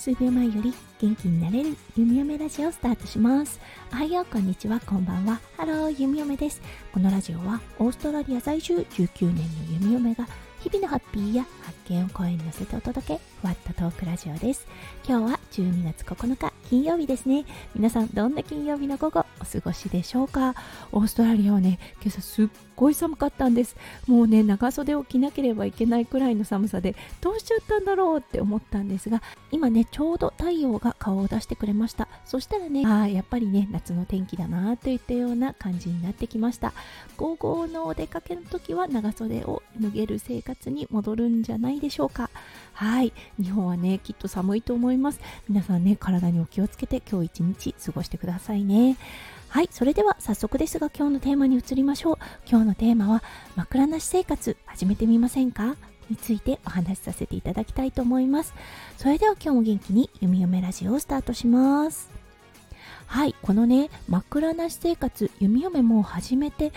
数秒前より元気になれる弓嫁ラジオをスタートします。おはようこんにちはこんばんは。ハロー弓嫁です。このラジオはオーストラリア在住19年の弓嫁が日々のハッピーや発見を声に乗せてお届け。ふわっとトークラジオです。今日は12月9日金曜日ですね。皆さんどんな金曜日の午後お過ごしでしょうか？オーストラリアはね今朝すっごい寒かったんです。もうね長袖を着なければいけないくらいの寒さでどうしちゃったんだろうって思ったんですが今ねちょうど太陽が顔を出してくれました。そしたらねああやっぱりね夏の天気だなといったような感じになってきました。午後のお出かけの時は長袖を脱げる生活に戻るんじゃないでしょうか。はい。日本はねきっと寒いと思います。皆さんね体にお気をつけて今日一日過ごしてくださいね。はい。それでは早速ですが今日のテーマに移りましょう。今日のテーマは枕なし生活始めてみませんか？についてお話しさせていただきたいと思います。それでは今日も元気に弓嫁ラジオをスタートします。はい。このね枕なし生活弓嫁も始めて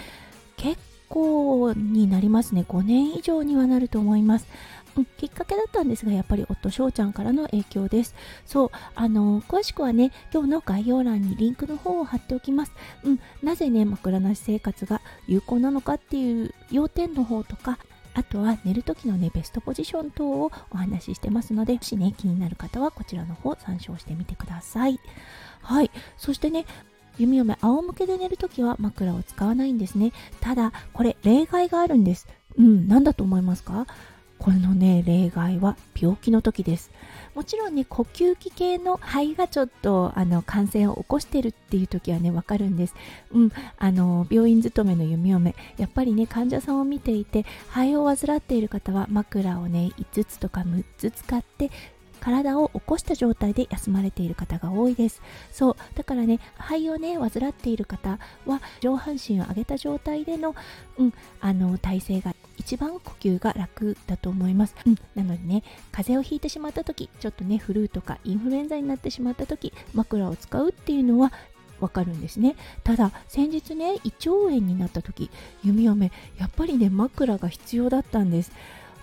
結構になりますね。5年以上にはなると思います。うん、きっかけだったんですがやっぱり夫翔ちゃんからの影響です。そうあの詳しくはね今日の概要欄にリンクの方を貼っておきます。うんなぜね枕なし生活が有効なのかっていう要点の方とかあとは寝る時のねベストポジション等をお話ししてますのでもしね気になる方はこちらの方参照してみてください。はいそしてね弓嫁仰向けで寝るときは枕を使わないんですね。ただこれ例外があるんです。うん何だと思いますか？このね例外は病気の時です。もちろんね呼吸器系の肺がちょっとあの感染を起こしてるっていう時はねわかるんです。うんあの病院勤めの弓嫁。やっぱりね患者さんを見ていて肺を患っている方は枕をね5つとか6つ使って体を起こした状態で休まれている方が多いです。そうだからね肺をね患っている方は上半身を上げた状態での,、うん、あの体勢が一番呼吸が楽だと思います、うん、なのでね風邪をひいてしまった時ちょっとねフルーとかインフルエンザになってしまった時枕を使うっていうのはわかるんですね。ただ先日ね胃腸炎になった時弓嫁やっぱりね枕が必要だったんです。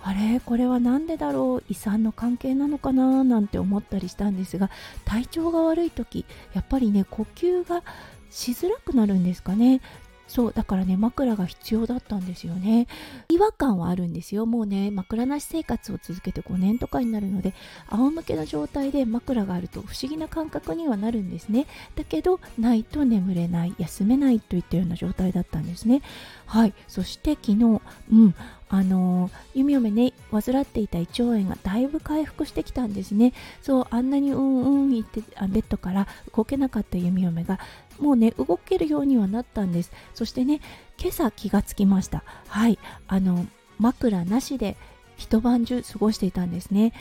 あれ？これは何でだろう？胃酸の関係なのかな？なんて思ったりしたんですが体調が悪い時やっぱりね呼吸がしづらくなるんですかね。そうだからね枕が必要だったんですよね。違和感はあるんですよ。もうね枕なし生活を続けて5年とかになるので仰向けの状態で枕があると不思議な感覚にはなるんですね。だけどないと眠れない休めないといったような状態だったんですね。はい。そして昨日うん。あのー、弓嫁ね患っていた胃腸炎がだいぶ回復してきたんですね。そうあんなにうんうん言ってあベッドから動けなかった弓嫁がもうね動けるようにはなったんです。そしてね今朝気がつきました。はいあの枕なしで一晩中過ごしていたんですね。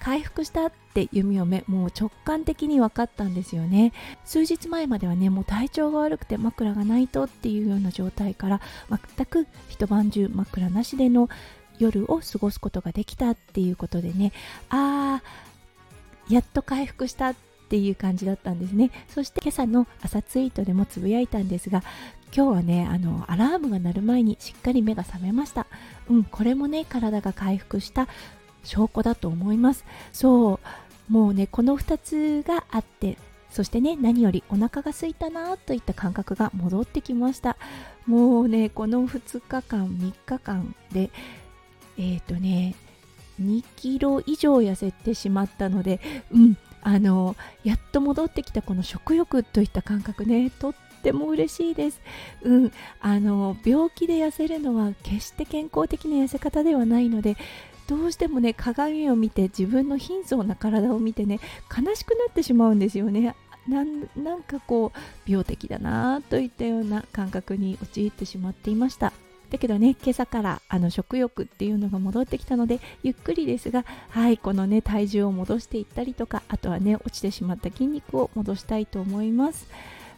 回復したって弓嫁もう直感的に分かったんですよね。数日前まではねもう体調が悪くて枕がないとっていうような状態から全く一晩中枕なしでの夜を過ごすことができたっていうことでねあーやっと回復したっていう感じだったんですね。そして今朝の朝ツイートでもつぶやいたんですが今日はねあのアラームが鳴る前にしっかり目が覚めました。うんこれもね体が回復した証拠だと思います。そう。もうねこの2つがあってそしてね何よりお腹が空いたなといった感覚が戻ってきました。もうねこの2日間3日間でえっ、ー、とね2キロ以上痩せてしまったのでうんあのやっと戻ってきたこの食欲といった感覚ねとっても嬉しいです。うん、あの病気で痩せるのは決して健康的な痩せ方ではないのでどうしてもね鏡を見て自分の貧相な体を見てね悲しくなってしまうんですよね。なんかこう病的だなといったような感覚に陥ってしまっていました。だけどね今朝からあの食欲っていうのが戻ってきたのでゆっくりですがはいこのね体重を戻していったりとかあとはね落ちてしまった筋肉を戻したいと思います。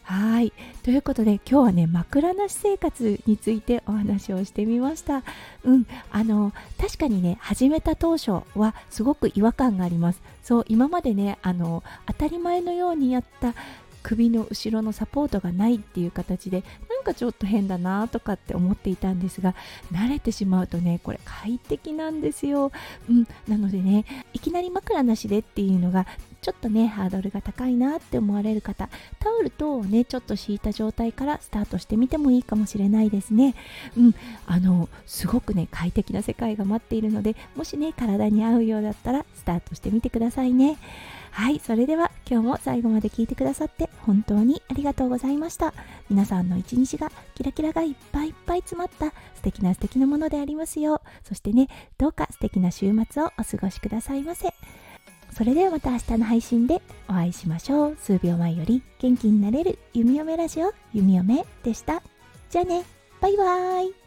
はい。ということで今日はね枕なし生活についてお話をしてみました。うん。あの確かにね始めた当初はすごく違和感があります。そう今までねあの当たり前のようにやった首の後ろのサポートがないっていう形でなんかちょっと変だなとかって思っていたんですが慣れてしまうとねこれ快適なんですよ、うん、なのでねいきなり枕なしでっていうのがちょっとねハードルが高いなって思われる方タオルとねちょっと敷いた状態からスタートしてみてもいいかもしれないですね。うん。あのすごくね快適な世界が待っているのでもしね体に合うようだったらスタートしてみてくださいね。はいそれでは今日も最後まで聞いてくださって本当にありがとうございました。皆さんの一日がキラキラがいっぱいいっぱい詰まった素敵な素敵なものでありますよう。そしてねどうか素敵な週末をお過ごしくださいませ。それではまた明日の配信でお会いしましょう。数秒前より元気になれる弓嫁ラジオ弓嫁でした。じゃあね、バイバーイ。